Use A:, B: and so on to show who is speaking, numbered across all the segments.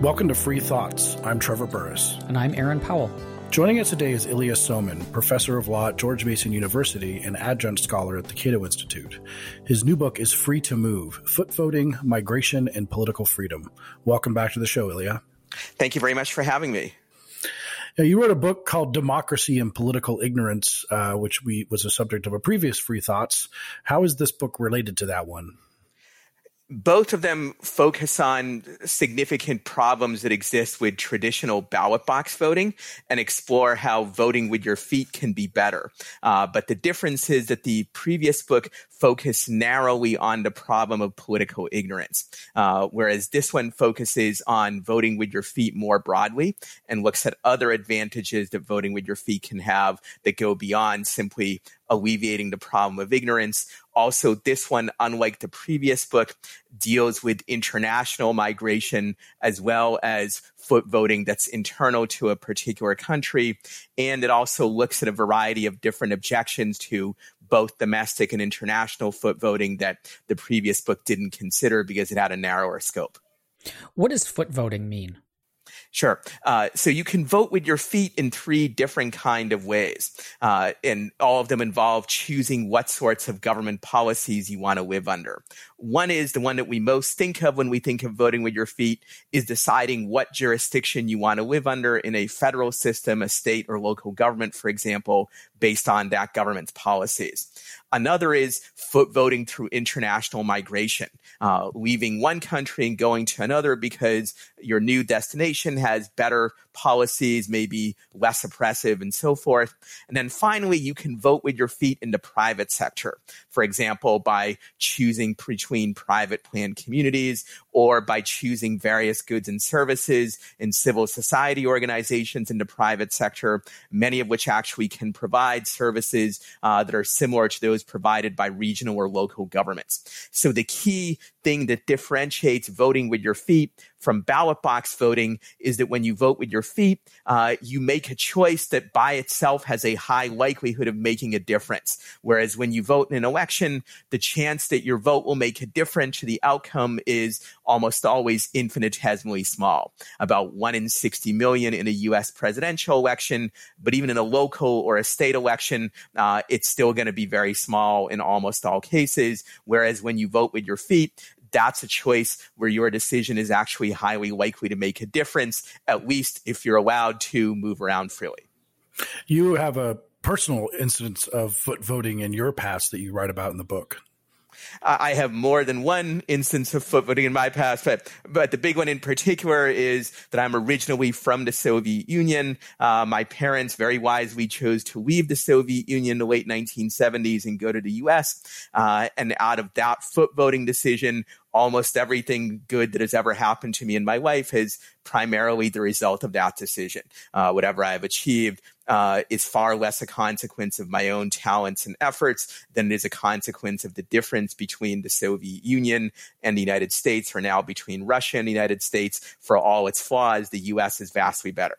A: Welcome to Free Thoughts. I'm Trevor Burrus.
B: And I'm Aaron Powell.
A: Joining us today is Ilya Somin, professor of law at George Mason University and adjunct scholar at the Cato Institute. His new book is Free to Move Foot Voting, Migration, and Political Freedom. Welcome back to the show, Ilya.
C: Thank you very much for having me.
A: Now, you wrote a book called Democracy and Political Ignorance, uh, which we, was a subject of a previous Free Thoughts. How is this book related to that one?
C: Both of them focus on significant problems that exist with traditional ballot box voting and explore how voting with your feet can be better. Uh, but the difference is that the previous book focused narrowly on the problem of political ignorance, uh, whereas this one focuses on voting with your feet more broadly and looks at other advantages that voting with your feet can have that go beyond simply alleviating the problem of ignorance. Also, this one, unlike the previous book, deals with international migration as well as foot voting that's internal to a particular country. And it also looks at a variety of different objections to both domestic and international foot voting that the previous book didn't consider because it had a narrower scope.
B: What does foot voting mean?
C: Sure. Uh, so you can vote with your feet in three different kind of ways, uh, and all of them involve choosing what sorts of government policies you want to live under. One is the one that we most think of when we think of voting with your feet is deciding what jurisdiction you want to live under in a federal system, a state or local government, for example, based on that government's policies. Another is foot voting through international migration, uh, leaving one country and going to another because your new destination has better policies, maybe less oppressive and so forth. And then finally, you can vote with your feet in the private sector. For example, by choosing between private planned communities or by choosing various goods and services in civil society organizations in the private sector, many of which actually can provide services uh, that are similar to those provided by regional or local governments. So the key thing that differentiates voting with your feet from ballot box voting is that when you vote with your feet, uh, you make a choice that by itself has a high likelihood of making a difference. Whereas when you vote in an election, the chance that your vote will make a difference to the outcome is almost always infinitesimally small, about one in 60 million in a US presidential election. But even in a local or a state election, uh, it's still going to be very small in almost all cases. Whereas when you vote with your feet, that's a choice where your decision is actually highly likely to make a difference, at least if you're allowed to move around freely.
A: You have a personal instance of foot voting in your past that you write about in the book.
C: I have more than one instance of foot voting in my past, but but the big one in particular is that I'm originally from the Soviet Union. Uh, my parents very wisely chose to leave the Soviet Union in the late 1970s and go to the U.S. Uh, and out of that foot voting decision, almost everything good that has ever happened to me in my life is primarily the result of that decision. Uh, whatever I have achieved uh, is far less a consequence of my own talents and efforts than it is a consequence of the difference between the Soviet Union and the United States, or now between Russia and the United States. For all its flaws, the U.S. is vastly better.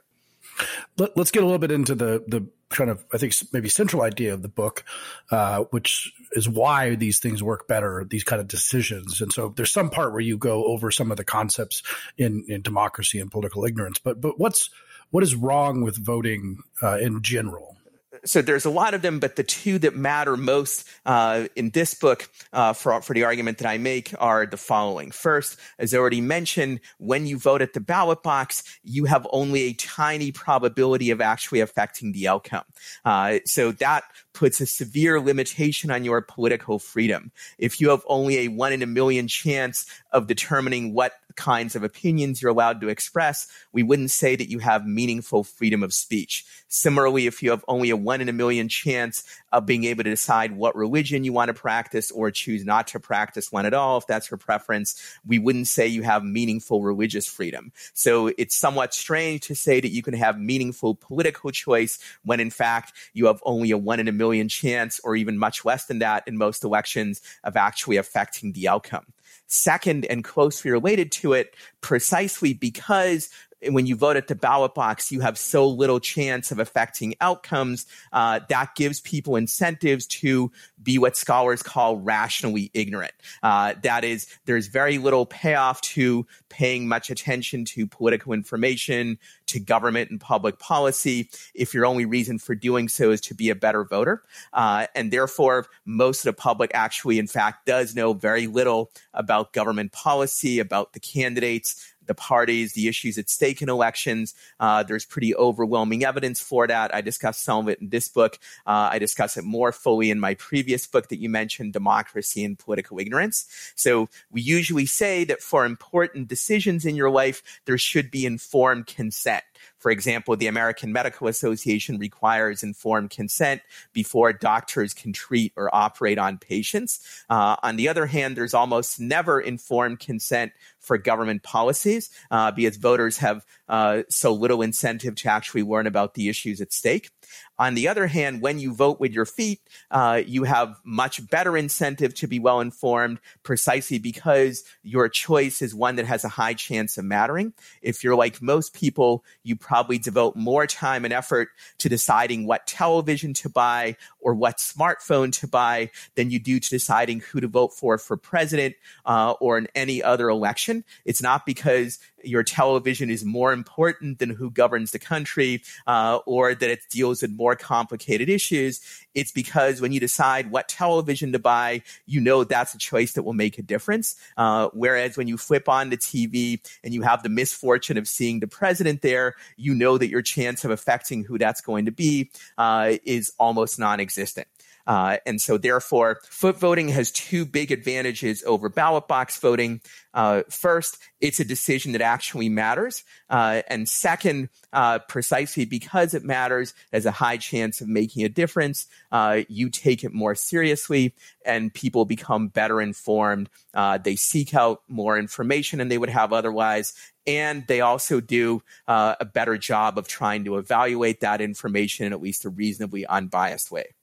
A: Let, us get a little bit into the the kind of I think maybe central idea of the book, uh, which is why these things work better, these kind of decisions. And so there's some part where you go over some of the concepts in, in democracy and political ignorance. But but what's what is wrong with voting uh, in general?
C: So there's a lot of them, but the two that matter most uh, in this book uh, for, for the argument that I make are the following. First, as already mentioned, when you vote at the ballot box, you have only a tiny probability of actually affecting the outcome. Uh, so that puts a severe limitation on your political freedom. If you have only a one in a million chance of determining what kinds of opinions you're allowed to express, we wouldn't say that you have meaningful freedom of speech. Similarly, if you have only a one in a million chance of being able to decide what religion you want to practice or choose not to practice one at all, if that's your preference, we wouldn't say you have meaningful religious freedom. So it's somewhat strange to say that you can have meaningful political choice when in fact you have only a one in a million chance or even much less than that in most elections of actually affecting the outcome. Second, and closely related to it, precisely because when you vote at the ballot box, you have so little chance of affecting outcomes. Uh, that gives people incentives to be what scholars call rationally ignorant. Uh, that is, there's very little payoff to paying much attention to political information, to government and public policy, if your only reason for doing so is to be a better voter. Uh, and therefore, most of the public actually, in fact, does know very little about government policy, about the candidates, the parties, the issues at stake in elections. Uh, there's pretty overwhelming evidence for that. I discuss some of it in this book. Uh, I discuss it more fully in my previous book that you mentioned, Democracy and Political Ignorance. So we usually say that for important decisions in your life, there should be informed consent. For example, the American Medical Association requires informed consent before doctors can treat or operate on patients. Uh, on the other hand, there's almost never informed consent for government policies uh, because voters have uh, so little incentive to actually learn about the issues at stake. On the other hand, when you vote with your feet, uh, you have much better incentive to be well informed precisely because your choice is one that has a high chance of mattering. If you're like most people, you probably devote more time and effort to deciding what television to buy or what smartphone to buy than you do to deciding who to vote for for president uh, or in any other election. It's not because your television is more important than who governs the country uh, or that it deals with more complicated issues. It's because when you decide what television to buy, you know that's a choice that will make a difference. Uh, whereas when you flip on the TV and you have the misfortune of seeing the president there, you know that your chance of affecting who that's going to be uh, is almost non existent. Uh, and so, therefore, foot voting has two big advantages over ballot box voting. Uh, first, it's a decision that actually matters. Uh, and second, uh, precisely because it matters, has a high chance of making a difference. Uh, you take it more seriously, and people become better informed. Uh, they seek out more information than they would have otherwise. And they also do a better job of trying to evaluate that information in at least a reasonably unbiased way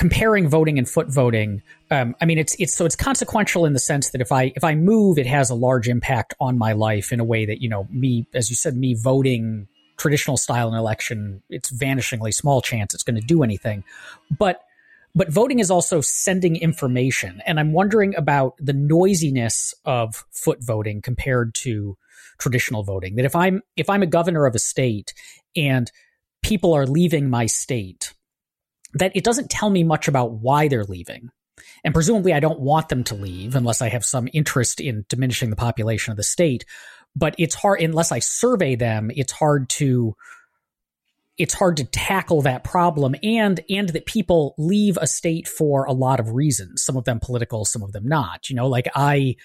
B: comparing voting and foot voting, um, I mean, it's it's so it's consequential in the sense that if I if I move, it has a large impact on my life in a way that you know me, as you said, me voting traditional style in election, it's vanishingly small chance it's going to do anything, but but voting is also sending information, and I'm wondering about the noisiness of foot voting compared to traditional voting. That if I'm if I'm a governor of a state and people are leaving my state that it doesn't tell me much about why they're leaving. And presumably, I don't want them to leave unless I have some interest in diminishing the population of the state. But it's hard, unless I survey them, it's hard to. It's hard to tackle that problem, and and that people leave a state for a lot of reasons. Some of them political, some of them not. You know, like I,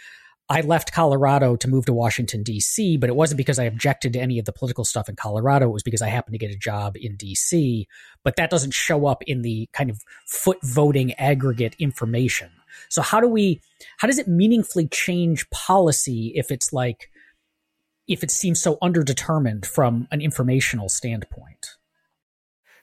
B: I left Colorado to move to Washington, D.C., but it wasn't because I objected to any of the political stuff in Colorado. It was because I happened to get a job in D.C., but that doesn't show up in the kind of foot voting aggregate information. So, how do we, how does it meaningfully change policy if it's like, if it seems so underdetermined from an informational standpoint?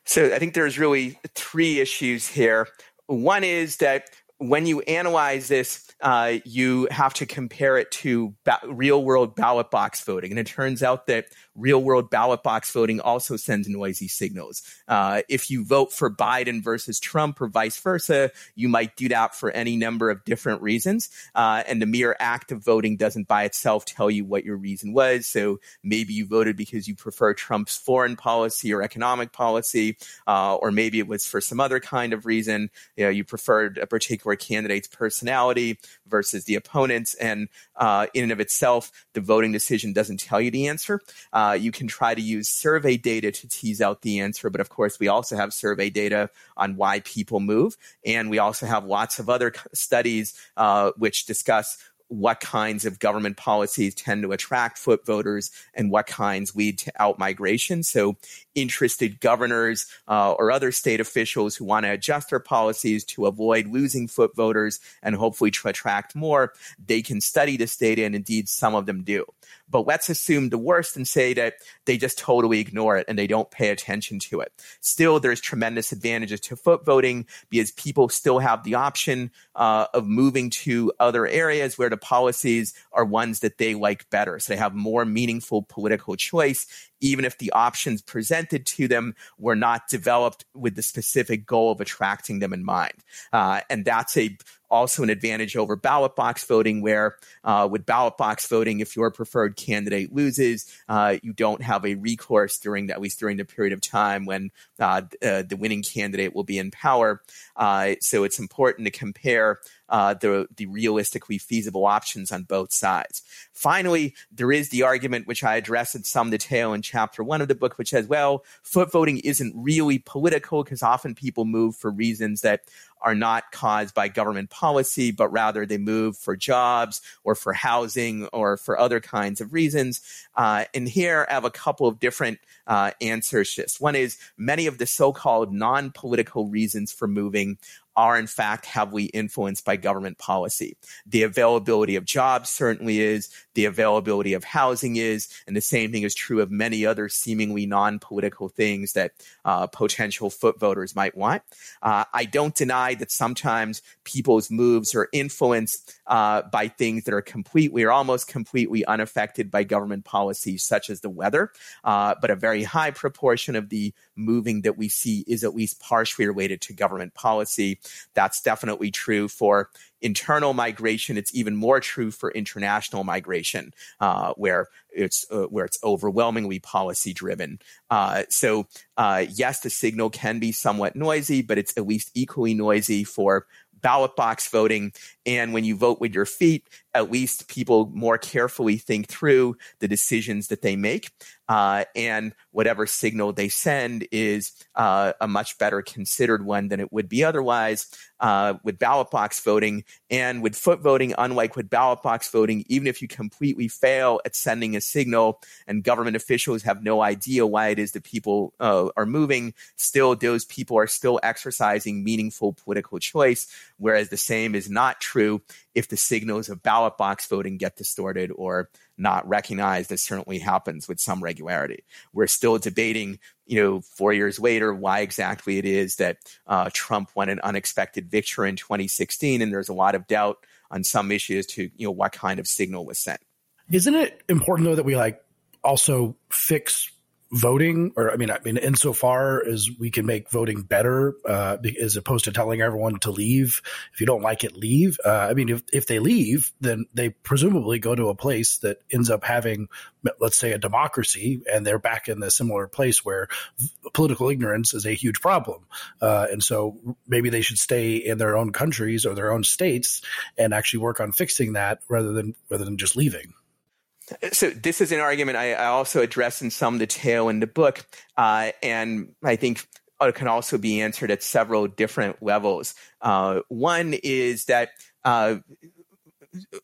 C: So, I think there's really three issues here. One is that when you analyze this, uh, you have to compare it to ba- real world ballot box voting. And it turns out that real world ballot box voting also sends noisy signals. Uh, if you vote for Biden versus Trump or vice versa, you might do that for any number of different reasons. Uh, and the mere act of voting doesn't by itself tell you what your reason was. So maybe you voted because you prefer Trump's foreign policy or economic policy, uh, or maybe it was for some other kind of reason. You know, you preferred a particular candidate's personality versus the opponent's. And uh, in and of itself, the voting decision doesn't tell you the answer. Uh, uh, you can try to use survey data to tease out the answer. But of course, we also have survey data on why people move. And we also have lots of other studies uh, which discuss what kinds of government policies tend to attract foot voters and what kinds lead to outmigration. So, interested governors uh, or other state officials who want to adjust their policies to avoid losing foot voters and hopefully to attract more, they can study this data, and indeed, some of them do. But let's assume the worst and say that they just totally ignore it and they don't pay attention to it. Still, there's tremendous advantages to foot voting because people still have the option uh, of moving to other areas where the policies are ones that they like better. So they have more meaningful political choice, even if the options presented to them were not developed with the specific goal of attracting them in mind. Uh, and that's a also an advantage over ballot box voting, where uh, with ballot box voting, if your preferred candidate loses, uh, you don't have a recourse during at least during the period of time when uh, uh the winning candidate will be in power. Uh, so it's important to compare uh, the the realistically feasible options on both sides. Finally, there is the argument which I address in some detail in chapter one of the book, which says, well, foot voting isn't really political because often people move for reasons that are not caused by government policy, but rather they move for jobs or for housing or for other kinds of reasons. Uh, and here I have a couple of different uh, answers. Just one is many of the so-called non-political reasons for moving are in fact heavily influenced by government policy. The availability of jobs certainly is, the availability of housing is, and the same thing is true of many other seemingly non political things that uh, potential foot voters might want. Uh, I don't deny that sometimes people's moves are influenced uh, by things that are completely or almost completely unaffected by government policy, such as the weather. Uh, but a very high proportion of the moving that we see is at least partially related to government policy. That's definitely true for internal migration. It's even more true for international migration, uh, where it's uh, where it's overwhelmingly policy driven. Uh, so uh, yes, the signal can be somewhat noisy, but it's at least equally noisy for ballot box voting. And when you vote with your feet, at least people more carefully think through the decisions that they make. Uh, and whatever signal they send is uh, a much better considered one than it would be otherwise uh, with ballot box voting. And with foot voting, unlike with ballot box voting, even if you completely fail at sending a signal and government officials have no idea why it is that people uh, are moving, still those people are still exercising meaningful political choice. Whereas the same is not true if the signals of ballot box voting get distorted or not recognized, as certainly happens with some regularity. We're still debating, you know, four years later, why exactly it is that uh, Trump won an unexpected victory in 2016, and there's a lot of doubt on some issues to, you know, what kind of signal was sent.
A: Isn't it important though that we like also fix voting, or I mean, I mean, insofar as we can make voting better, uh, as opposed to telling everyone to leave. If you don't like it, leave. Uh, I mean, if, if they leave, then they presumably go to a place that ends up having, let's say, a democracy, and they're back in the similar place where political ignorance is a huge problem. Uh, and so maybe they should stay in their own countries or their own states and actually work on fixing that rather than rather than just leaving.
C: So this is an argument I, I also address in some detail in the book, uh, and I think it can also be answered at several different levels. Uh, one is that uh,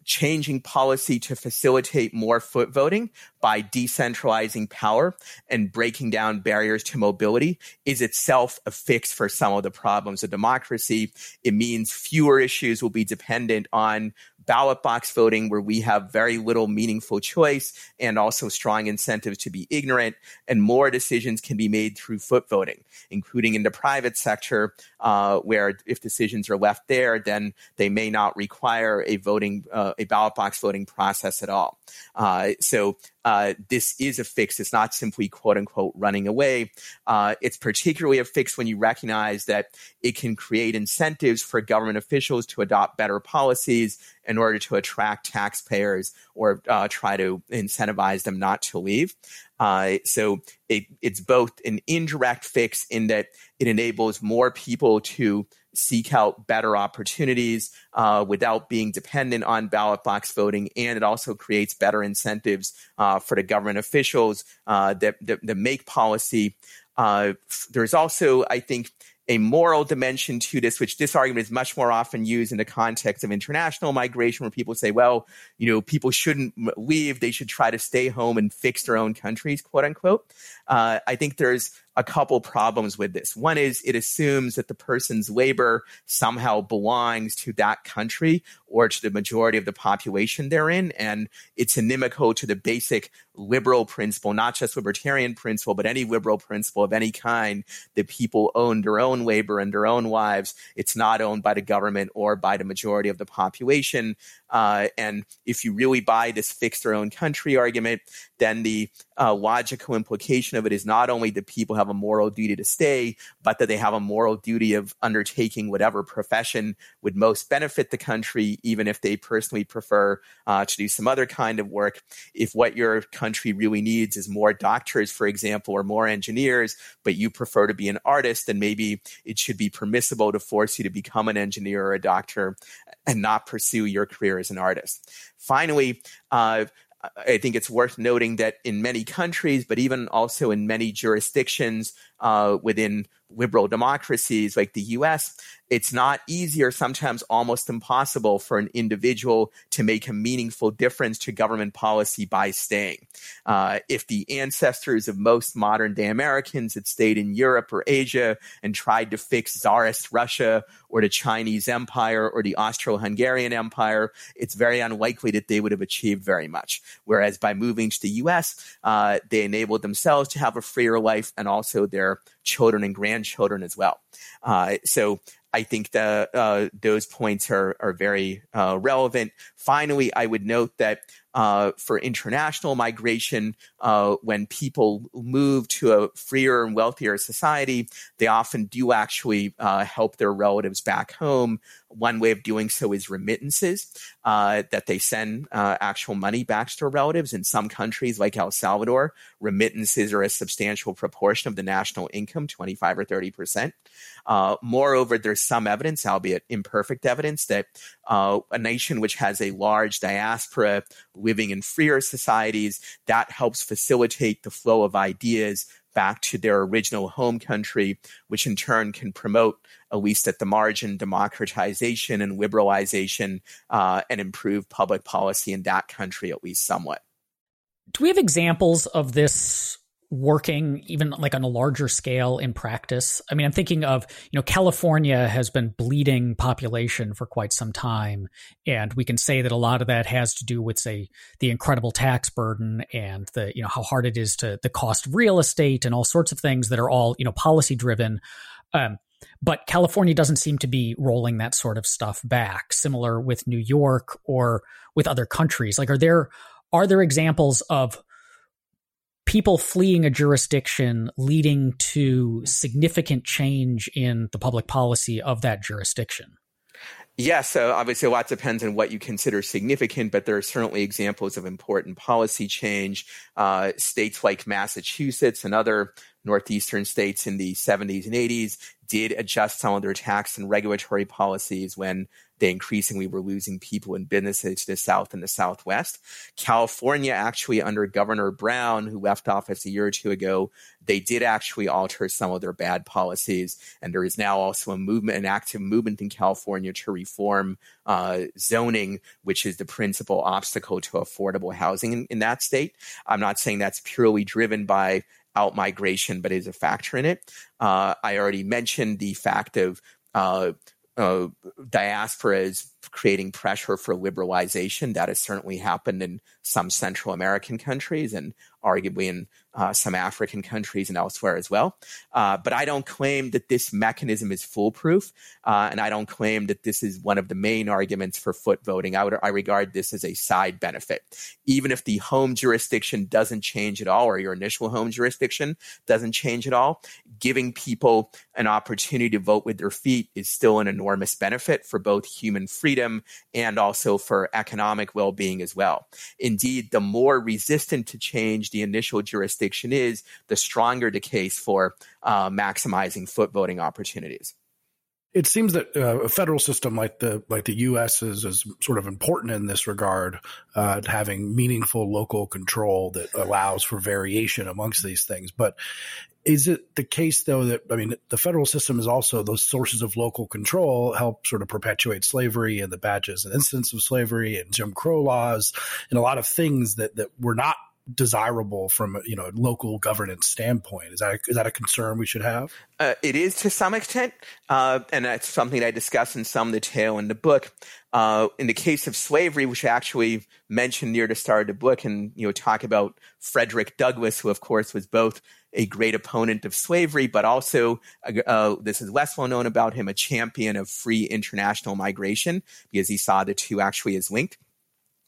C: changing policy to facilitate more foot voting by decentralizing power and breaking down barriers to mobility is itself a fix for some of the problems of democracy. It means fewer issues will be dependent on ballot box voting where we have very little meaningful choice and also strong incentives to be ignorant and more decisions can be made through foot voting including in the private sector uh, where if decisions are left there then they may not require a voting uh, a ballot box voting process at all uh, so uh, this is a fix. It's not simply quote unquote running away. Uh, it's particularly a fix when you recognize that it can create incentives for government officials to adopt better policies in order to attract taxpayers or uh, try to incentivize them not to leave. Uh, so it, it's both an indirect fix in that it enables more people to seek out better opportunities uh, without being dependent on ballot box voting, and it also creates better incentives uh, for the government officials uh, that, that, that make policy. Uh, there's also, I think, a moral dimension to this, which this argument is much more often used in the context of international migration, where people say, well, you know, people shouldn't leave. They should try to stay home and fix their own countries, quote unquote. Uh, I think there's a couple problems with this. One is it assumes that the person's labor somehow belongs to that country or to the majority of the population therein. And it's inimical to the basic liberal principle, not just libertarian principle, but any liberal principle of any kind that people own their own labor and their own wives. It's not owned by the government or by the majority of the population. Uh, and if you really buy this fix their own country argument, then the uh, logical implication of it is not only that people have a moral duty to stay, but that they have a moral duty of undertaking whatever profession would most benefit the country, even if they personally prefer uh, to do some other kind of work. If what your country really needs is more doctors, for example, or more engineers, but you prefer to be an artist, then maybe it should be permissible to force you to become an engineer or a doctor and not pursue your career as an artist. Finally, uh, I think it's worth noting that in many countries, but even also in many jurisdictions uh, within liberal democracies like the US, it's not easy or sometimes almost impossible for an individual to make a meaningful difference to government policy by staying. Uh, if the ancestors of most modern day Americans had stayed in Europe or Asia and tried to fix Tsarist Russia or the Chinese Empire or the Austro Hungarian Empire, it's very unlikely that they would have achieved very much. Whereas by moving to the US, uh, they enabled themselves to have a freer life and also their children and grandchildren as well. Uh, so I think that uh, those points are are very uh, relevant. Finally, I would note that uh, for international migration, uh, when people move to a freer and wealthier society, they often do actually uh, help their relatives back home. One way of doing so is remittances, uh, that they send uh, actual money back to their relatives. In some countries, like El Salvador, remittances are a substantial proportion of the national income, 25 or 30 percent. Uh, moreover, there's some evidence, albeit imperfect evidence, that a nation which has a large diaspora living in freer societies. That helps facilitate the flow of ideas back to their original home country, which in turn can promote, at least at the margin, democratization and liberalization uh, and improve public policy in that country, at least somewhat.
B: Do we have examples of this working even like on a larger scale in practice. I mean, I'm thinking of, you know, California has been bleeding population for quite some time. And we can say that a lot of that has to do with, say, the incredible tax burden and the, you know, how hard it is to the cost of real estate and all sorts of things that are all, you know, policy driven. Um, but California doesn't seem to be rolling that sort of stuff back, similar with New York or with other countries. Like, are there, are there examples of people fleeing a jurisdiction leading to significant change in the public policy of that jurisdiction?
C: Yeah, so obviously a lot depends on what you consider significant, but there are certainly examples of important policy change. Uh, states like Massachusetts and other northeastern states in the 70s and 80s did adjust some of their tax and regulatory policies when they increasingly were losing people and businesses to the South and the Southwest. California, actually, under Governor Brown, who left office a year or two ago, they did actually alter some of their bad policies. And there is now also a movement, an active movement in California to reform uh, zoning, which is the principal obstacle to affordable housing in, in that state. I'm not saying that's purely driven by out migration, but is a factor in it. Uh, I already mentioned the fact of uh, uh, diaspora is creating pressure for liberalization. That has certainly happened in some Central American countries and arguably in uh, some African countries and elsewhere as well. Uh, but I don't claim that this mechanism is foolproof, uh, and I don't claim that this is one of the main arguments for foot voting. I would I regard this as a side benefit. Even if the home jurisdiction doesn't change at all, or your initial home jurisdiction doesn't change at all, giving people an opportunity to vote with their feet is still an enormous benefit for both human freedom and also for economic well-being as well. Indeed, the more resistant to change the initial jurisdiction jurisdiction is, the stronger the case for uh, maximizing foot voting opportunities.
A: It seems that uh, a federal system like the like the U.S. is, is sort of important in this regard, uh, having meaningful local control that allows for variation amongst these things. But is it the case though that I mean the federal system is also those sources of local control help sort of perpetuate slavery and the badges and incidents of slavery and Jim Crow laws and a lot of things that that were not desirable from you know local governance standpoint. Is that is that a concern we should have?
C: Uh, it is to some extent, uh, and that's something I discuss in some detail in the book. Uh, in the case of slavery, which I actually mentioned near the start of the book, and you know talk about Frederick Douglass, who of course was both a great opponent of slavery, but also uh, uh, this is less well known about him, a champion of free international migration because he saw the two actually as linked.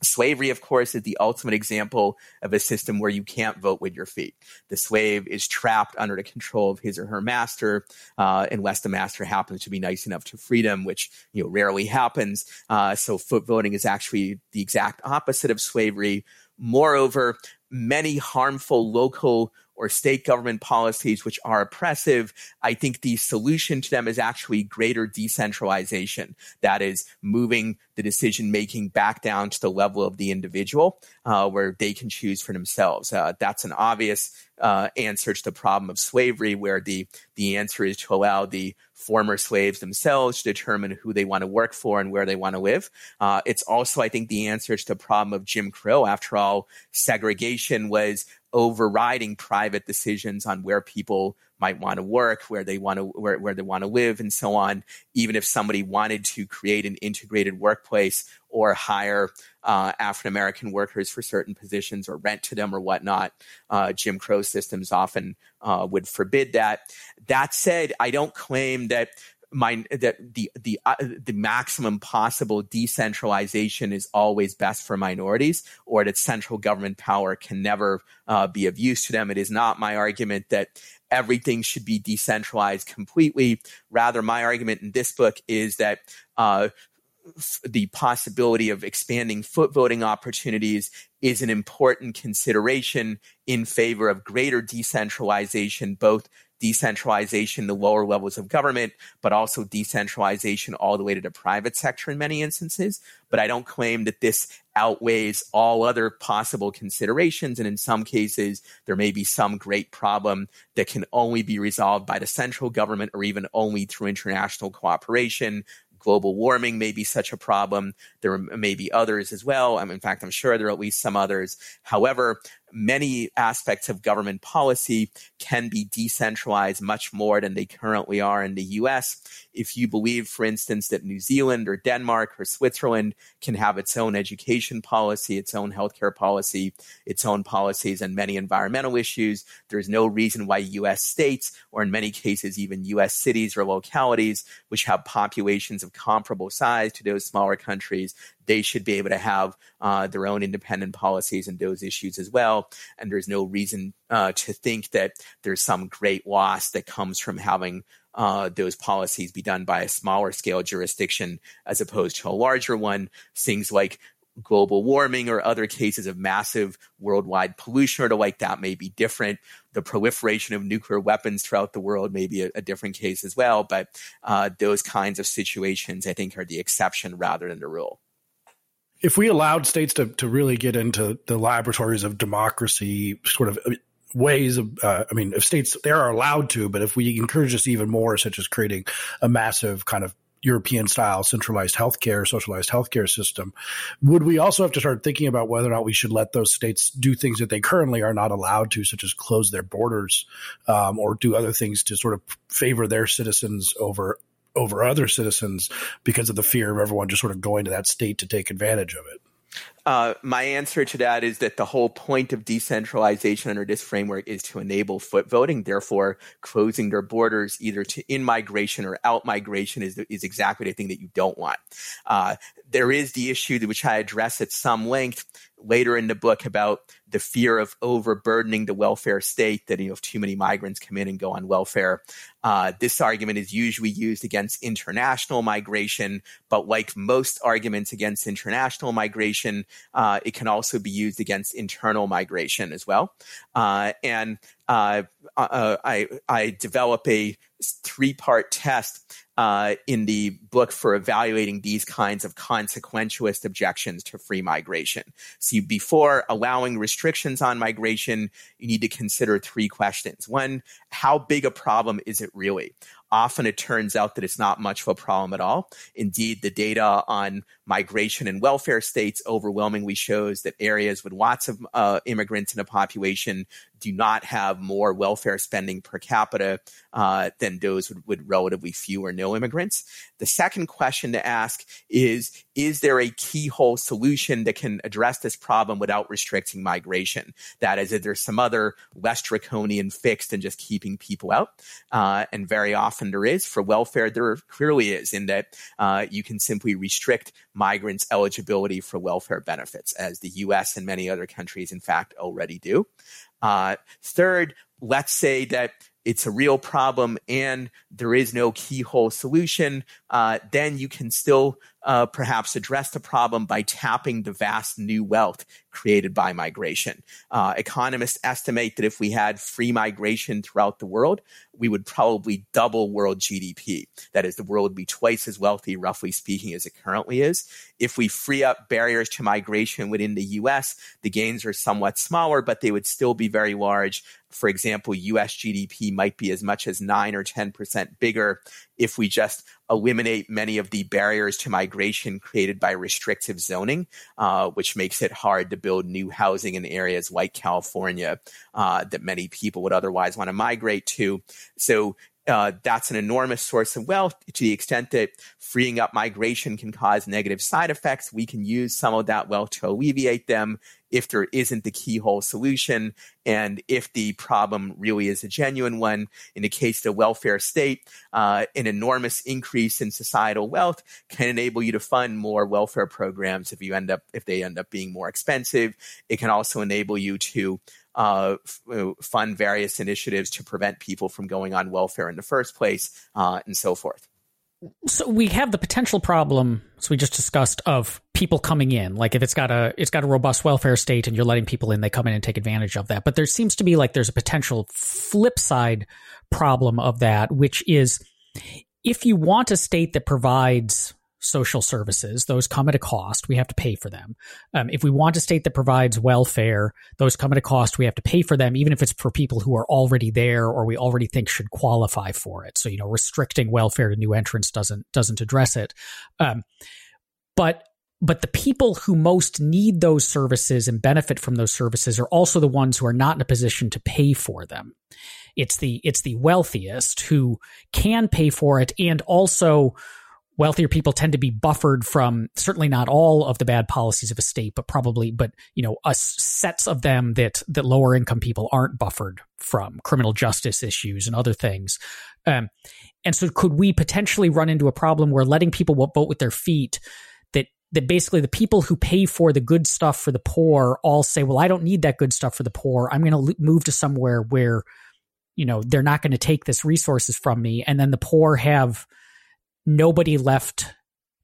C: Slavery, of course, is the ultimate example of a system where you can't vote with your feet. The slave is trapped under the control of his or her master, uh, unless the master happens to be nice enough to freedom, which you know rarely happens. Uh, so, foot voting is actually the exact opposite of slavery. Moreover, many harmful local or state government policies which are oppressive, I think the solution to them is actually greater decentralization. That is moving the decision making back down to the level of the individual, uh, where they can choose for themselves. Uh, that's an obvious uh, answer to the problem of slavery, where the the answer is to allow the former slaves themselves to determine who they want to work for and where they want to live. Uh, it's also, I think, the answer to the problem of Jim Crow. After all, segregation was overriding private decisions on where people might want to work, where they want to where, where they want to live, and so on. Even if somebody wanted to create an integrated workplace or hire uh, African American workers for certain positions or rent to them or whatnot, uh, Jim Crow systems often uh, would forbid that. That said, I don't claim that my that the the uh, the maximum possible decentralization is always best for minorities, or that central government power can never uh, be of use to them. It is not my argument that everything should be decentralized completely. Rather, my argument in this book is that uh, the possibility of expanding foot voting opportunities is an important consideration in favor of greater decentralization, both decentralization the lower levels of government, but also decentralization all the way to the private sector in many instances. But I don't claim that this outweighs all other possible considerations. And in some cases, there may be some great problem that can only be resolved by the central government or even only through international cooperation global warming may be such a problem. There may be others as well. In fact, I'm sure there are at least some others. However, many aspects of government policy can be decentralized much more than they currently are in the US. If you believe, for instance, that New Zealand or Denmark or Switzerland can have its own education policy, its own healthcare policy, its own policies on many environmental issues, there's no reason why US states, or in many cases, even US cities or localities, which have populations of comparable size to those smaller countries, they should be able to have uh, their own independent policies and those issues as well. And there's no reason uh, to think that there's some great loss that comes from having uh, those policies be done by a smaller scale jurisdiction as opposed to a larger one. Things like global warming or other cases of massive worldwide pollution or the like that may be different. The proliferation of nuclear weapons throughout the world may be a, a different case as well. But uh, those kinds of situations, I think, are the exception rather than the rule
A: if we allowed states to, to really get into the laboratories of democracy, sort of uh, ways of, uh, I mean, if states, they are allowed to, but if we encourage this even more, such as creating a massive kind of European style centralized healthcare, socialized healthcare system, would we also have to start thinking about whether or not we should let those states do things that they currently are not allowed to, such as close their borders um, or do other things to sort of favor their citizens over over other citizens because of the fear of everyone just sort of going to that state to take advantage of it?
C: Uh, my answer to that is that the whole point of decentralization under this framework is to enable foot voting. Therefore, closing their borders either to in migration or out migration is, is exactly the thing that you don't want. Uh, there is the issue which I address at some length later in the book about the fear of overburdening the welfare state that you know if too many migrants come in and go on welfare. Uh, this argument is usually used against international migration but like most arguments against international migration uh, it can also be used against internal migration as well. Uh, and uh, uh, I, I develop a three part test uh, in the book for evaluating these kinds of consequentialist objections to free migration. See, before allowing restrictions on migration, you need to consider three questions. One, how big a problem is it really? often it turns out that it's not much of a problem at all. Indeed, the data on migration and welfare states overwhelmingly shows that areas with lots of uh, immigrants in a population do not have more welfare spending per capita uh, than those with, with, relatively few or no immigrants. The second question to ask is Is there a keyhole solution that can address this problem without restricting migration? That is, is, there some other less draconian fix than just keeping people out. Uh, and very often there is. For welfare, there clearly is, in that uh, you can simply restrict migrants' eligibility for welfare benefits, as the US and many other countries, in fact, already do. Uh, third, let's say that it's a real problem and there is no keyhole solution, uh, then you can still uh, perhaps address the problem by tapping the vast new wealth created by migration. Uh, economists estimate that if we had free migration throughout the world, we would probably double world GDP. That is, the world would be twice as wealthy, roughly speaking, as it currently is. If we free up barriers to migration within the US, the gains are somewhat smaller, but they would still be very large. For example, US GDP might be as much as 9 or 10% bigger if we just eliminate many of the barriers to migration created by restrictive zoning, uh, which makes it hard to build new housing in areas like California uh, that many people would otherwise want to migrate to. So uh, that's an enormous source of wealth to the extent that freeing up migration can cause negative side effects. We can use some of that wealth to alleviate them if there isn't the keyhole solution and if the problem really is a genuine one. In the case of the welfare state, uh, an enormous increase in societal wealth can enable you to fund more welfare programs if you end up if they end up being more expensive. It can also enable you to uh, uh, fund various initiatives to prevent people from going on welfare in the first place, uh, and so forth.
B: So we have the potential problem, as we just discussed, of people coming in. Like if it's got a it's got a robust welfare state and you're letting people in, they come in and take advantage of that. But there seems to be like there's a potential flip side problem of that, which is if you want a state that provides social services. Those come at a cost. We have to pay for them. Um, if we want a state that provides welfare, those come at a cost. We have to pay for them, even if it's for people who are already there or we already think should qualify for it. So, you know, restricting welfare to new entrants doesn't, doesn't address it. Um, but but the people who most need those services and benefit from those services are also the ones who are not in a position to pay for them. It's the it's the wealthiest who can pay for it and also wealthier people tend to be buffered from certainly not all of the bad policies of a state, but probably, but you know, a sets of them that that lower income people aren't buffered from criminal justice issues and other things. Um, and so, could we potentially run into a problem where letting people vote with their feet? That that basically the people who pay for the good stuff for the poor all say, "Well, I don't need that good stuff for the poor. I'm going to move to somewhere where." You know, they're not going to take this resources from me. And then the poor have nobody left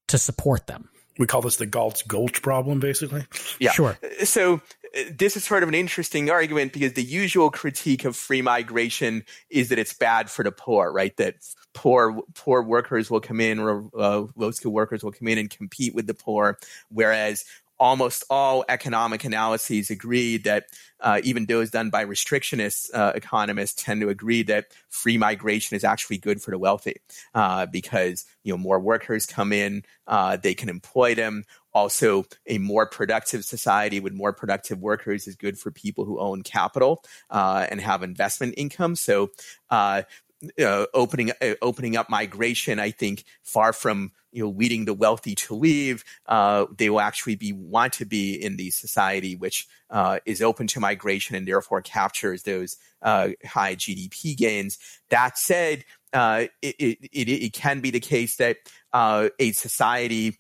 B: to support them.
A: We call this the Galt's Gulch problem, basically.
C: Yeah. Sure. So uh, this is sort of an interesting argument because the usual critique of free migration is that it's bad for the poor, right? That poor poor workers will come in, or uh, low skilled workers will come in and compete with the poor, whereas almost all economic analyses agree that uh, even those done by restrictionist uh, economists tend to agree that free migration is actually good for the wealthy uh, because you know more workers come in, uh, they can employ them. Also, a more productive society with more productive workers is good for people who own capital uh, and have investment income. So, uh, opening opening up migration, I think, far from you know leading the wealthy to leave, uh, they will actually be want to be in the society which uh, is open to migration and therefore captures those uh, high GDP gains. That said, uh, it, it, it, it, can be the case that uh, a society uh,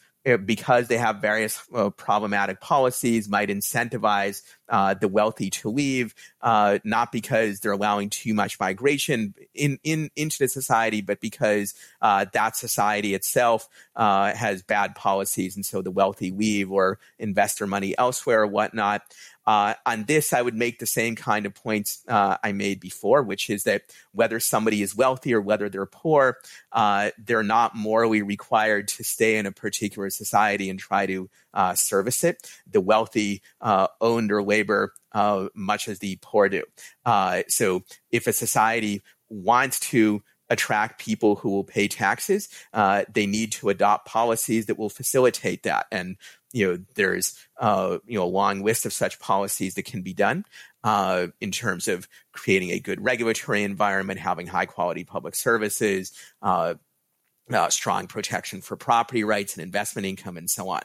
C: because they have various uh, problematic policies, might incentivize uh, the wealthy to leave, uh, not because they're allowing too much migration in, in into the society, but because uh, that society itself uh, has bad policies, and so the wealthy leave or invest their money elsewhere or whatnot. Uh, on this, I would make the same kind of points uh, I made before, which is that whether somebody is wealthy or whether they're poor, uh, they're not morally required to stay in a particular society and try to uh, service it. The wealthy uh, own their labor uh, much as the poor do. so if a society wants to attract people who will pay taxes, uh, they need to adopt policies that will facilitate that. And you know, there's uh, you know a long list of such policies that can be done uh, in terms of creating a good regulatory environment, having high quality public services, uh, uh, strong protection for property rights and investment income, and so on.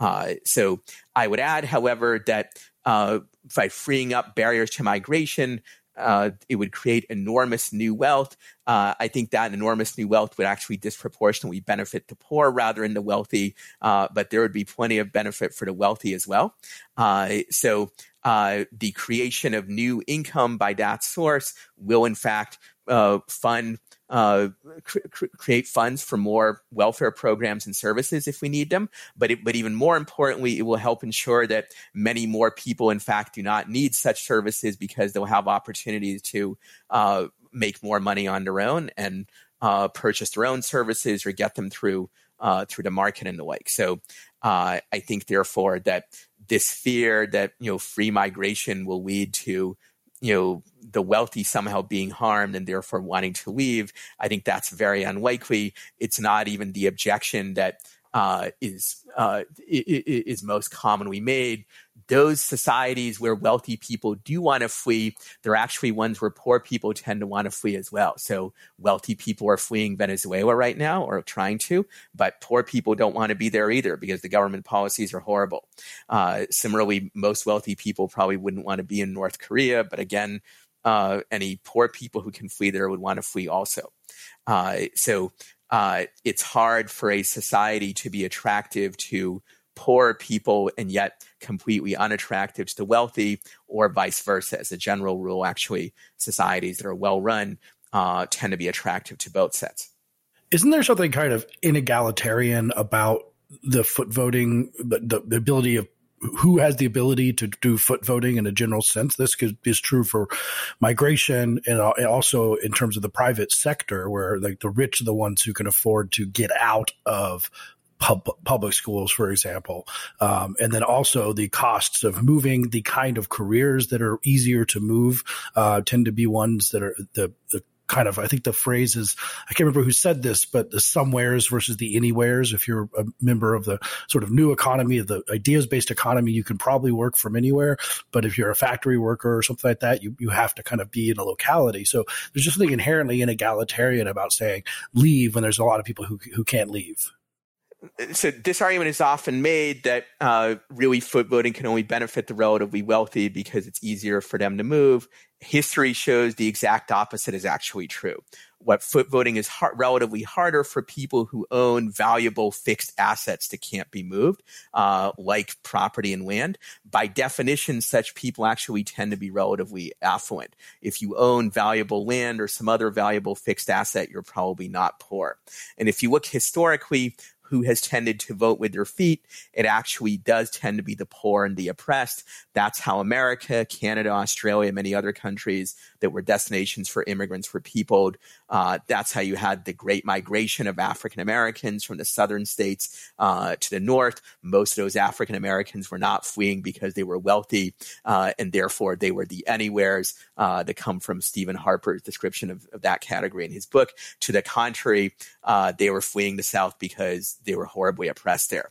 C: Uh, so I would add, however, that uh, by freeing up barriers to migration, uh, it would create enormous new wealth. Uh, I think that enormous new wealth would actually disproportionately benefit the poor rather than the wealthy, uh, but there would be plenty of benefit for the wealthy as well. Uh, so uh, the creation of new income by that source will, in fact, uh, fund uh, cr- create funds for more welfare programs and services if we need them. But it, but even more importantly, it will help ensure that many more people, in fact, do not need such services because they'll have opportunities to uh, make more money on their own and uh, purchase their own services or get them through uh, through the market and the like. So uh, I think, therefore, that this fear that you know free migration will lead to you know the wealthy somehow being harmed and therefore wanting to leave i think that's very unlikely. It's not even the objection that uh, is uh, is most commonly made those societies where wealthy people do want to flee, they're actually ones where poor people tend to want to flee as well. So wealthy people are fleeing Venezuela right now or trying to, but poor people don't want to be there either because the government policies are horrible. Uh, similarly, most wealthy people probably wouldn't want to be in North Korea, but again, uh, any poor people who can flee there would want to flee also. Uh, so uh, it's hard for a society to be attractive to poor people and yet completely unattractive to wealthy, or vice versa. As a general rule, actually, societies that are well run uh, tend to be attractive to both sets.
A: Isn't there something kind of inegalitarian about the foot voting, the, the, the ability of who has the ability to do foot voting in a general sense. This is true for migration and also in terms of the private sector, where like the rich are the ones who can afford to get out of pub, public schools, for example. Um, and then also the costs of moving the kind of careers that are easier to move uh, tend to be ones that are the, the kind of I think the phrase is I can't remember who said this, but the somewheres versus the anywheres. If you're a member of the sort of new economy, of the ideas based economy, you can probably work from anywhere. But if you're a factory worker or something like that, you, you have to kind of be in a locality. So there's just something inherently inegalitarian about saying leave when there's a lot of people who who can't leave
C: so this argument is often made that uh, really foot voting can only benefit the relatively wealthy because it's easier for them to move. History shows the exact opposite is actually true. What foot voting is hard, relatively harder for people who own valuable fixed assets that can't be moved, uh, like property and land. By definition, such people actually tend to be relatively affluent. If you own valuable land or some other valuable fixed asset, you're probably not poor. And if you look historically, who has tended to vote with their feet. It actually does tend to be the poor and the oppressed. That's how America, Canada, Australia, many other countries that were destinations for immigrants were peopled. Uh, that's how you had the great migration of African Americans from the southern states uh, to the north. Most of those African Americans were not fleeing because they were wealthy, uh, and therefore they were the anywheres uh, that come from Stephen Harper's description of, of, that category in his book. To the contrary, uh, they were fleeing the South because they were horribly oppressed there.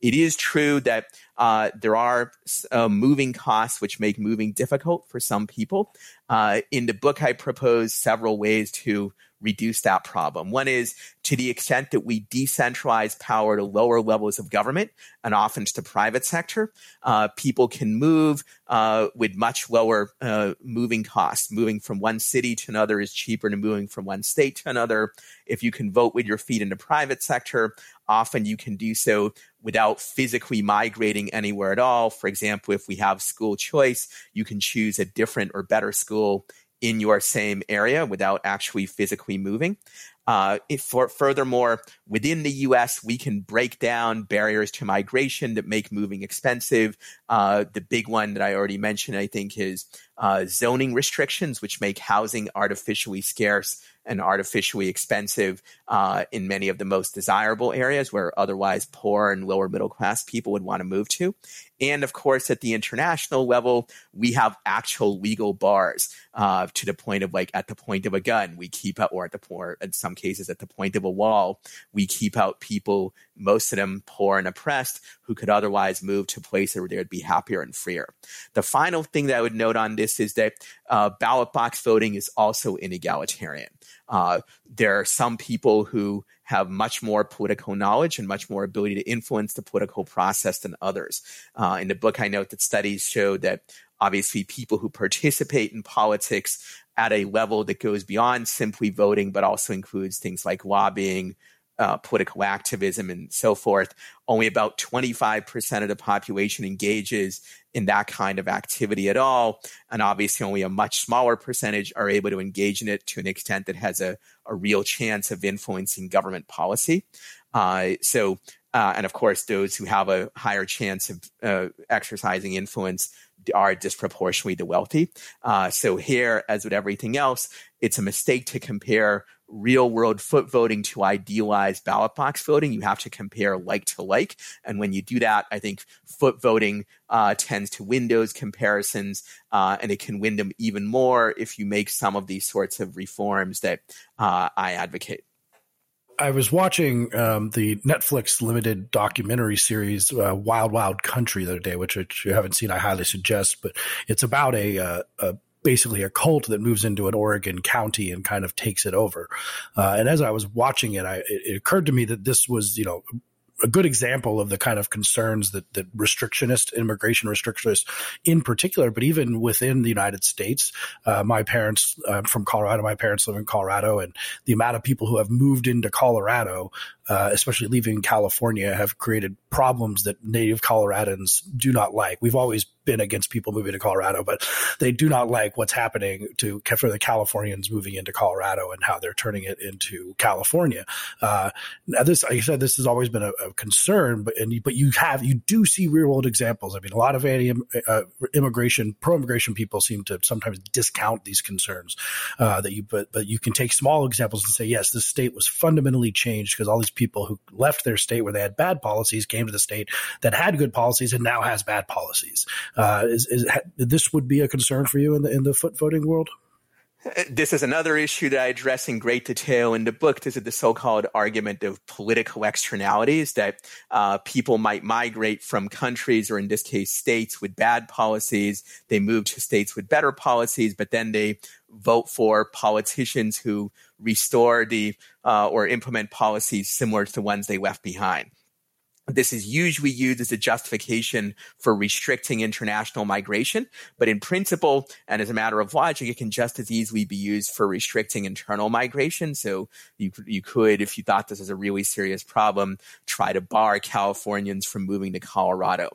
C: It is true that uh, there are uh, moving costs which make moving difficult for some people. Uh, in the book, I propose several ways to reduce that problem. One is to the extent that we decentralize power to lower levels of government and often to private sector, uh, people can move uh, with much lower uh, moving costs. Moving from one city to another is cheaper than moving from one state to another. If you can vote with your feet in the private sector, often you can do so without physically migrating anywhere at all. For example, if we have school choice, you can choose a different or better school in your same area without actually physically moving. Uh, for, furthermore, within the U.S., we can break down barriers to migration that make moving expensive. Uh, the big one that I already mentioned, I think, is uh, zoning restrictions, which make housing artificially scarce and artificially expensive uh, in many of the most desirable areas where otherwise poor and lower middle class people would want to move to. And of course, at the international level, we have actual legal bars uh, to the point of like at the point of a gun, we keep out, or at the point, in some cases, at the point of a wall, we keep out people, most of them poor and oppressed, who could otherwise move to places where they would be happier and freer. The final thing that I would note on this is that uh, ballot box voting is also inegalitarian. Uh, there are some people who have much more political knowledge and much more ability to influence the political process than others. Uh, in the book, I note that studies show that obviously people who participate in politics at a level that goes beyond simply voting, but also includes things like lobbying, uh, political activism and so forth, only about 25% of the population engages in that kind of activity at all. And obviously, only a much smaller percentage are able to engage in it to an extent that has a, a real chance of influencing government policy. Uh, so, uh, and of course, those who have a higher chance of uh, exercising influence are disproportionately the wealthy. Uh, so here, as with everything else, it's a mistake to compare real world foot voting to idealized ballot box voting. You have to compare like to like. And when you do that, I think foot voting uh, tends to win those comparisons, uh, and it can win them even more if you make some of these sorts of reforms that uh, I advocate.
A: I was watching um, the Netflix limited documentary series uh, Wild Wild Country the other day, which if you haven't seen, I highly suggest. But it's about a, uh, a basically a cult that moves into an Oregon county and kind of takes it over. Uh, and as I was watching it, I, it, it occurred to me that this was, you know, a good example of the kind of concerns that, that restrictionist immigration restrictionists in particular, but even within the United States. Uh, my parents uh, from Colorado, my parents live in Colorado, and the amount of people who have moved into Colorado uh, especially leaving California, have created problems that native Coloradans do not like. We've always been against people moving to Colorado, but they do not like what's happening to for the Californians moving into Colorado and how they're turning it into California. Uh, now, this, like I said, this has always been a, a concern, but and, but you have you do see real world examples. I mean, a lot of anti uh, immigration, pro immigration people seem to sometimes discount these concerns. Uh, that you but but you can take small examples and say, yes, this state was fundamentally changed because all these people who left their state where they had bad policies came to the state that had good policies and now has bad policies. Uh, is, is, this would be a concern for you in the in the foot voting world?
C: This is another issue that I address in great detail in the book. This is the so-called argument of political externalities that uh, people might migrate from countries, or in this case, states with bad policies. They move to states with better policies, but then they vote for politicians who restore the uh, or implement policies similar to the ones they left behind. This is usually used as a justification for restricting international migration, but in principle and as a matter of logic, it can just as easily be used for restricting internal migration. So you you could, if you thought this was a really serious problem, try to bar Californians from moving to Colorado.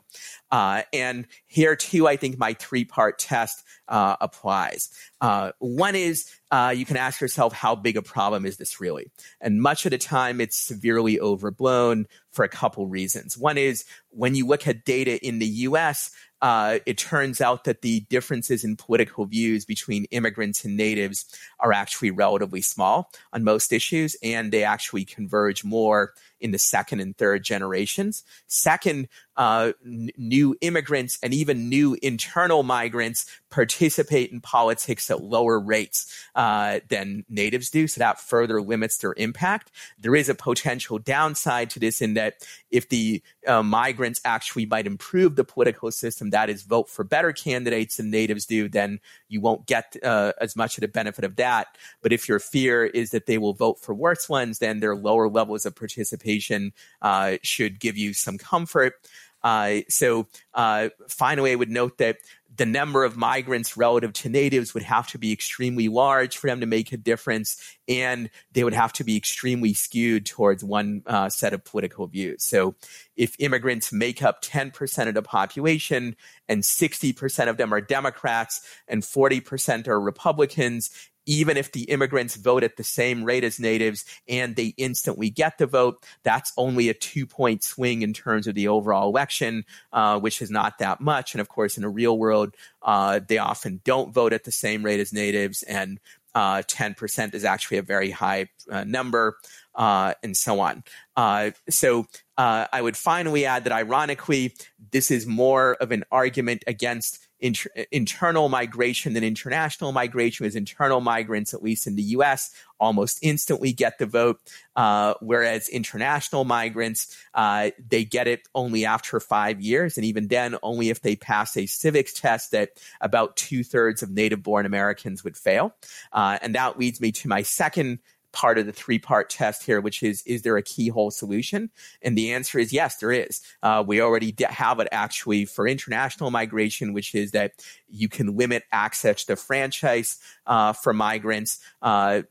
C: Uh, and here too, I think my three part test uh, applies. Uh, one is uh, you can ask yourself, how big a problem is this really? And much of the time, it's severely overblown for a couple reasons. One is when you look at data in the US, uh, it turns out that the differences in political views between immigrants and natives are actually relatively small on most issues, and they actually converge more in the second and third generations. Second, uh, n- new immigrants and even new internal migrants participate in politics at lower rates uh, than natives do. So that further limits their impact. There is a potential downside to this in that if the uh, migrants actually might improve the political system, that is, vote for better candidates than natives do, then you won't get uh, as much of the benefit of that. But if your fear is that they will vote for worse ones, then their lower levels of participation uh, should give you some comfort. Uh, so uh, finally, I would note that the number of migrants relative to natives would have to be extremely large for them to make a difference, and they would have to be extremely skewed towards one uh, set of political views. So, if immigrants make up 10% of the population and 60% of them are Democrats and 40% are Republicans, even if the immigrants vote at the same rate as natives and they instantly get the vote, that's only a two point swing in terms of the overall election, uh, which is not that much. And of course, in a real world, uh, they often don't vote at the same rate as natives, and uh, 10% is actually a very high uh, number, uh, and so on. Uh, so I would finally add that ironically, this is more of an argument against inter- internal migration than international migration, as internal migrants, at least in the US, almost instantly get the vote, uh, whereas international migrants, uh, they get it only after five years, and even then, only if they pass a civics test that about two thirds of native born Americans would fail. Uh, and that leads me to my second part of the three part test here, which is is there a keyhole solution? And the answer is yes, there is. Uh, we already have it actually for international migration, which is that you can limit access to franchise uh, for migrants. Uh,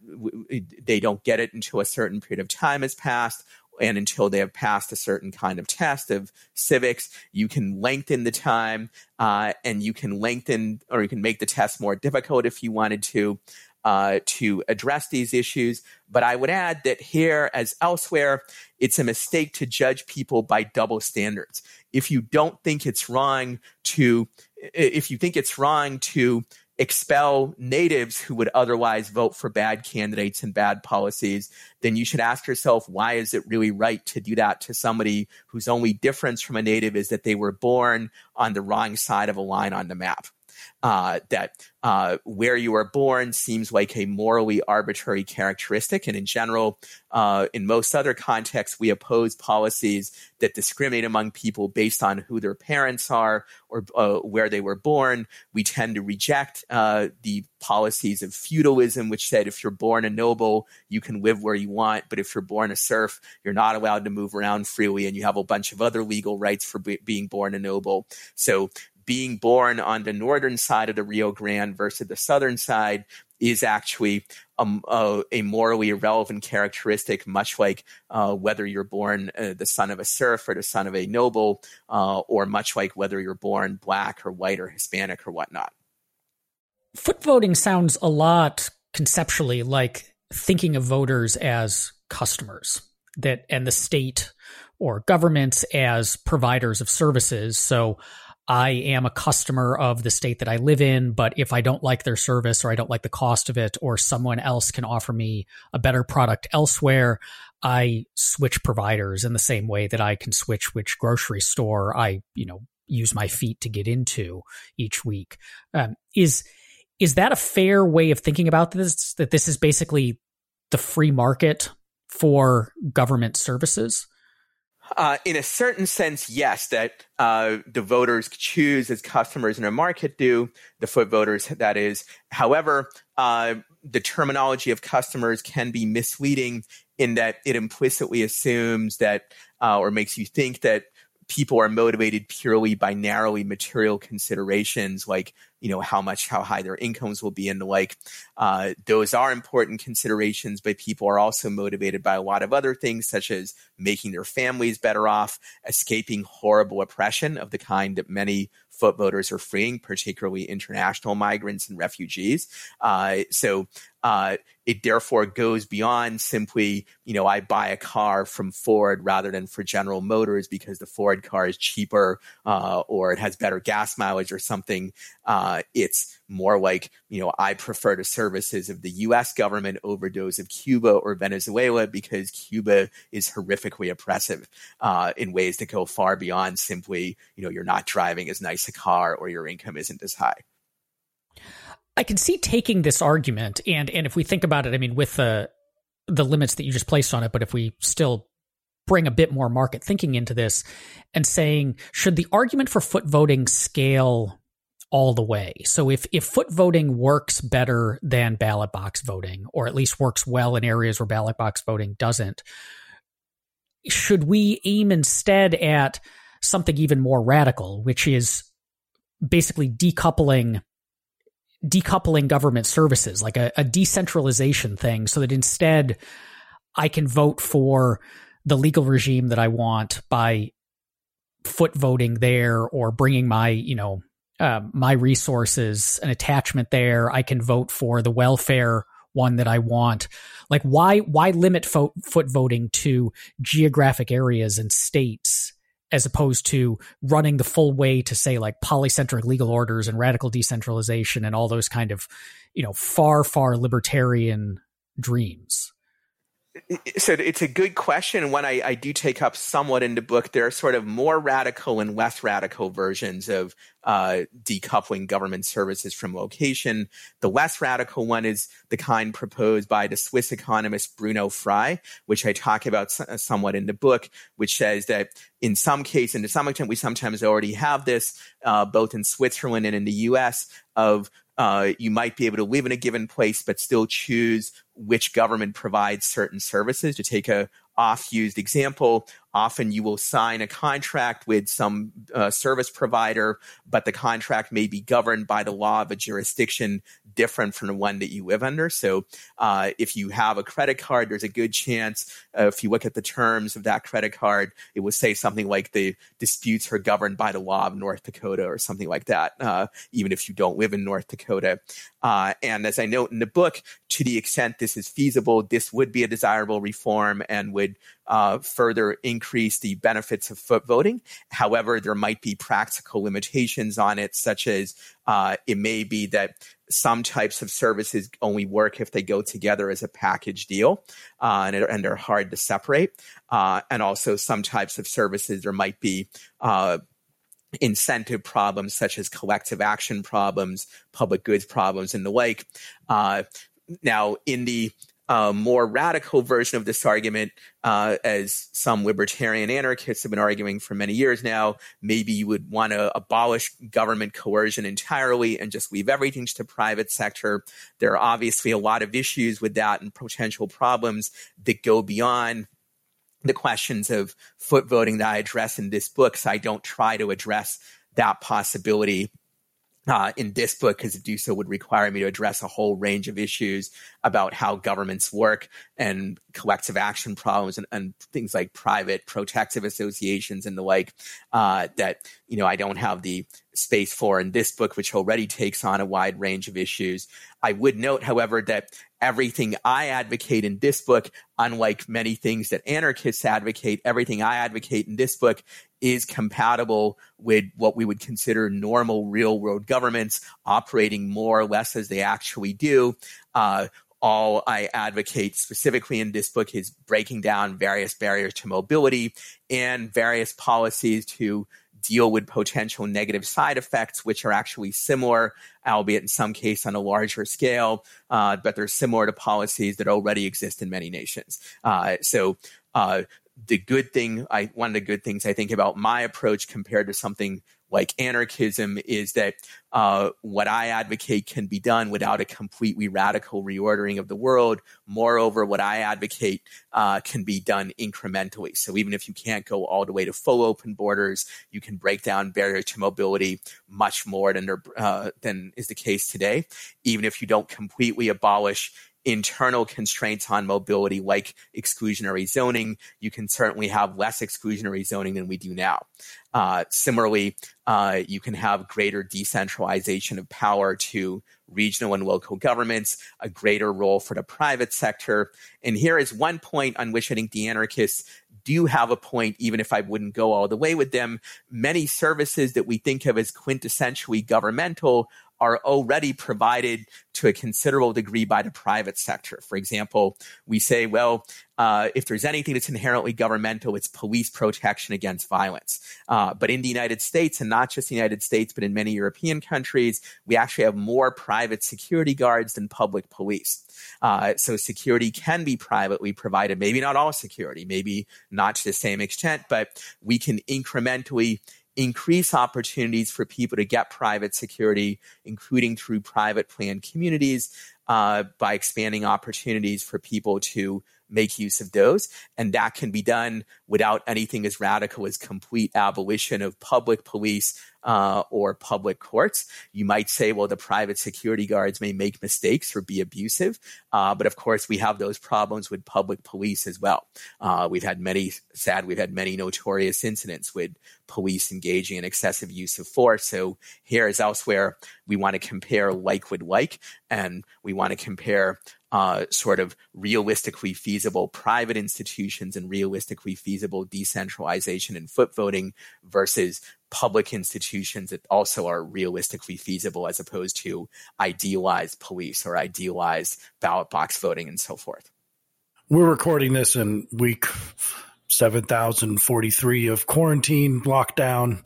C: they don't get it until a certain period of time has passed and until they have passed a certain kind of test of civics, you can lengthen the time uh, and you can lengthen or you can make the test more difficult if you wanted to uh, to address these issues. But I would add that here, as elsewhere, it's a mistake to judge people by double standards. If you don't think it's wrong to, if you think it's wrong to expel natives who would otherwise vote for bad candidates and bad policies, then you should ask yourself, why is it really right to do that to somebody whose only difference from a native is that they were born on the wrong side of a line on the map? Uh, that uh, where you are born seems like a morally arbitrary characteristic. And in general, uh, in most other contexts, we oppose policies that discriminate among people based on who their parents are or uh, where they were born. We tend to reject uh, the policies of feudalism, which said if you're born a noble, you can live where you want, but if you're born a serf, you're not allowed to move around freely, and you have a bunch of other legal rights for be- being born a noble. So being born on the northern side of the Rio Grande versus the southern side is actually a, a, a morally irrelevant characteristic, much like uh, whether you're born uh, the son of a serf or the son of a noble, uh, or much like whether you're born black or white or Hispanic or whatnot.
B: Foot voting sounds a lot conceptually like thinking of voters as customers that and the state or governments as providers of services. So I am a customer of the state that I live in, but if I don't like their service or I don't like the cost of it, or someone else can offer me a better product elsewhere, I switch providers in the same way that I can switch which grocery store I, you know, use my feet to get into each week. Um, is is that a fair way of thinking about this? That this is basically the free market for government services?
C: Uh, in a certain sense, yes, that uh, the voters choose as customers in a market do, the foot voters, that is. However, uh, the terminology of customers can be misleading in that it implicitly assumes that uh, or makes you think that people are motivated purely by narrowly material considerations like you know how much how high their incomes will be and the like. Uh, those are important considerations but people are also motivated by a lot of other things such as making their families better off escaping horrible oppression of the kind that many foot voters are freeing particularly international migrants and refugees uh, so uh, it therefore goes beyond simply, you know, I buy a car from Ford rather than for General Motors because the Ford car is cheaper uh, or it has better gas mileage or something. Uh, it's more like, you know, I prefer the services of the US government over those of Cuba or Venezuela because Cuba is horrifically oppressive uh, in ways that go far beyond simply, you know, you're not driving as nice a car or your income isn't as high.
B: I can see taking this argument and and if we think about it, I mean, with the the limits that you just placed on it, but if we still bring a bit more market thinking into this and saying, should the argument for foot voting scale all the way? So if if foot voting works better than ballot box voting, or at least works well in areas where ballot box voting doesn't, should we aim instead at something even more radical, which is basically decoupling decoupling government services, like a, a decentralization thing, so that instead I can vote for the legal regime that I want by foot voting there or bringing my, you know, uh, my resources, an attachment there. I can vote for the welfare one that I want. Like why why limit fo- foot voting to geographic areas and states as opposed to running the full way to say like polycentric legal orders and radical decentralization and all those kind of you know far far libertarian dreams
C: so it's a good question and one I, I, do take up somewhat in the book. There are sort of more radical and less radical versions of uh, decoupling government services from location. The less radical one is the kind proposed by the swiss economist bruno frey which i talk about somewhat in the book which says that in some cases and to some extent we sometimes already have this uh, both in switzerland and in the us of uh, you might be able to live in a given place but still choose which government provides certain services. To take a oft used example, often you will sign a contract with some uh, service provider, but the contract may be governed by the law of a jurisdiction different from the one that you live under. So uh, if you have a credit card, there's a good chance uh, if you look at the terms of that credit card, it will say something like the disputes are governed by the law of North Dakota or something like that, uh, even if you don't live in North Dakota. Uh, and as I note in the book, to the extent this is feasible, this would be a desirable reform and would uh, further increase the benefits of foot voting. However, there might be practical limitations on it, such as uh, it may be that some types of services only work if they go together as a package deal, uh, and, and, they're hard to separate. Uh, and also, some types of services there might be uh, incentive problems such as collective action problems, public goods problems, and the like. Uh, now, in the uh, more radical version of this argument, uh, as some libertarian anarchists have been arguing for many years now, maybe you would want to abolish government coercion entirely and just leave everything to the private sector. There are obviously a lot of issues with that and potential problems that go beyond the questions of foot voting that I address in this book. So I don't try to address that possibility uh, in this book because to do so would require me to address a whole range of issues about how governments work and collective action problems and, and things like private protective associations and the like uh, that you know I don't have the space for in this book, which already takes on a wide range of issues. I would note, however, that everything I advocate in this book, unlike many things that anarchists advocate, everything I advocate in this book is compatible with what we would consider normal real world governments operating more or less as they actually do. Uh, all I advocate specifically in this book is breaking down various barriers to mobility and various policies to deal with potential negative side effects, which are actually similar, albeit in some case on a larger scale, uh, but they're similar to policies that already exist in many nations. Uh, so, uh, the good thing, I, one of the good things I think about my approach compared to something like anarchism is that uh, what I advocate can be done without a completely radical reordering of the world. Moreover, what I advocate uh, can be done incrementally. So even if you can't go all the way to full open borders, you can break down barriers to mobility much more than uh, than is the case today. Even if you don't completely abolish internal constraints on mobility like exclusionary zoning, you can certainly have less exclusionary zoning than we do now. Uh, similarly, uh, you can have greater decentralization of power to regional and local governments, a greater role for the private sector. And here is one point on which I think the anarchists do have a point, even if I wouldn't go all the way with them. Many services that we think of as quintessentially governmental are already provided to a considerable degree by the private sector. For example, we say, well, uh, if there's anything that's inherently governmental, it's police protection against violence. Uh, but in the United States, and not just the United States, but in many European countries, we actually have more private security guards than public police. Uh, so security can be privately provided, maybe not all security, maybe not to the same extent, but we can incrementally increase opportunities for people to get private security, including through private planned communities, uh, by expanding opportunities for people to make use of those. And that can be done without anything as radical as complete abolition of public police uh, or public courts. You might say, well, the private security guards may make mistakes or be abusive. Uh, but of course, we have those problems with public police as well. Uh, we've had many, sad, we've had many notorious incidents with police engaging in excessive use of force. So here as elsewhere, we want to compare like with like, and we want to compare uh, sort of realistically feasible private institutions and realistically feasible decentralization and foot voting versus public institutions that also are realistically feasible as opposed to idealized police or idealized ballot box voting and so forth.
A: We're recording this in week 7,043 of quarantine lockdown,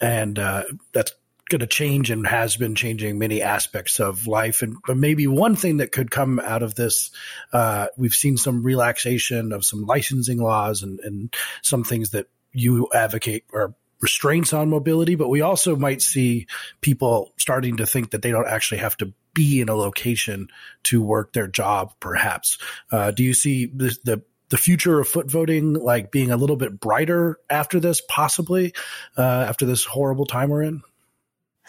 A: and uh, that's going to change and has been changing many aspects of life. And but maybe one thing that could come out of this, uh, we've seen some relaxation of some licensing laws and, and some things that you advocate or restraints on mobility, but we also might see people starting to think that they don't actually have to be in a location to work their job, perhaps. Uh, do you see the, the the future of foot voting like being a little bit brighter after this, possibly uh, after this horrible time we're in?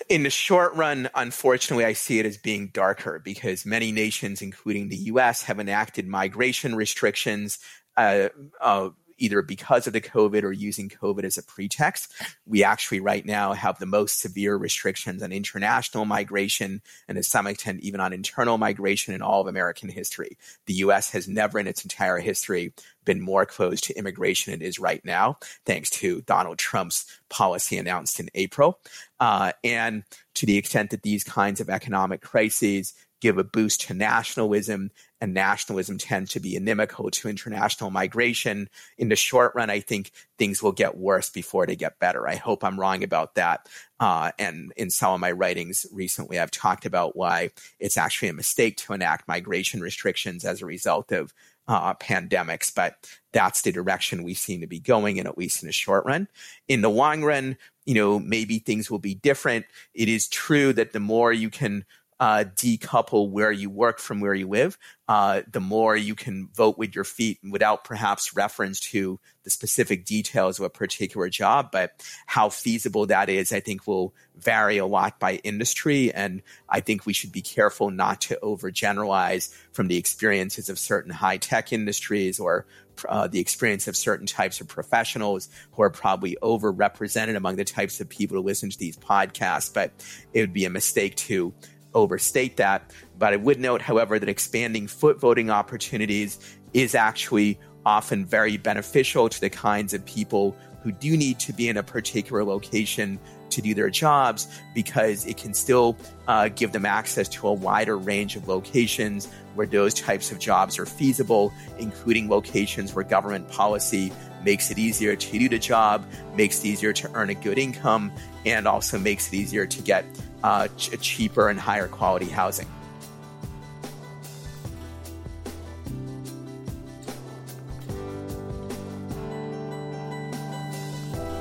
C: In the short run, unfortunately, I see it as being darker because many nations, including the US, have enacted migration restrictions. Uh, uh, either because of the COVID or using COVID as a pretext. We actually right now have the most severe restrictions on international migration and to some extent even on internal migration in all of American history. The US has never in its entire history been more closed to immigration than it is right now, thanks to Donald Trump's policy announced in April. Uh, and to the extent that these kinds of economic crises give a boost to nationalism, and nationalism tends to be inimical to international migration. In the short run, I think things will get worse before they get better. I hope I'm wrong about that. Uh, and in some of my writings recently, I've talked about why it's actually a mistake to enact migration restrictions as a result of uh, pandemics, but that's the direction we seem to be going in, at least in the short run. In the long run, you know, maybe things will be different. It is true that the more you can uh, decouple where you work from where you live, uh, the more you can vote with your feet without perhaps reference to the specific details of a particular job. But how feasible that is, I think, will vary a lot by industry. And I think we should be careful not to overgeneralize from the experiences of certain high tech industries or uh, the experience of certain types of professionals who are probably overrepresented among the types of people who listen to these podcasts. But it would be a mistake to overstate that. But I would note, however, that expanding foot voting opportunities is actually often very beneficial to the kinds of people who do need to be in a particular location to do their jobs because it can still uh, give them access to a wider range of locations where those types of jobs are feasible, including locations where government policy makes it easier to do the job, makes it easier to earn a good income, and also makes it easier to get uh, ch- cheaper and higher quality housing.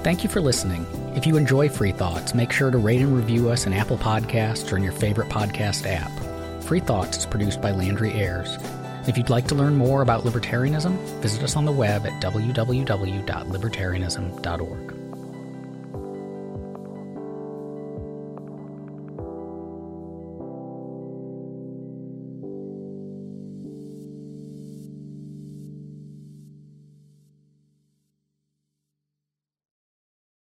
B: Thank you for listening. If you enjoy Free Thoughts, make sure to rate and review us in Apple Podcasts or in your favorite podcast app. Free Thoughts is produced by Landry Ayres. If you'd like to learn more about libertarianism, visit us on the web at www.libertarianism.org.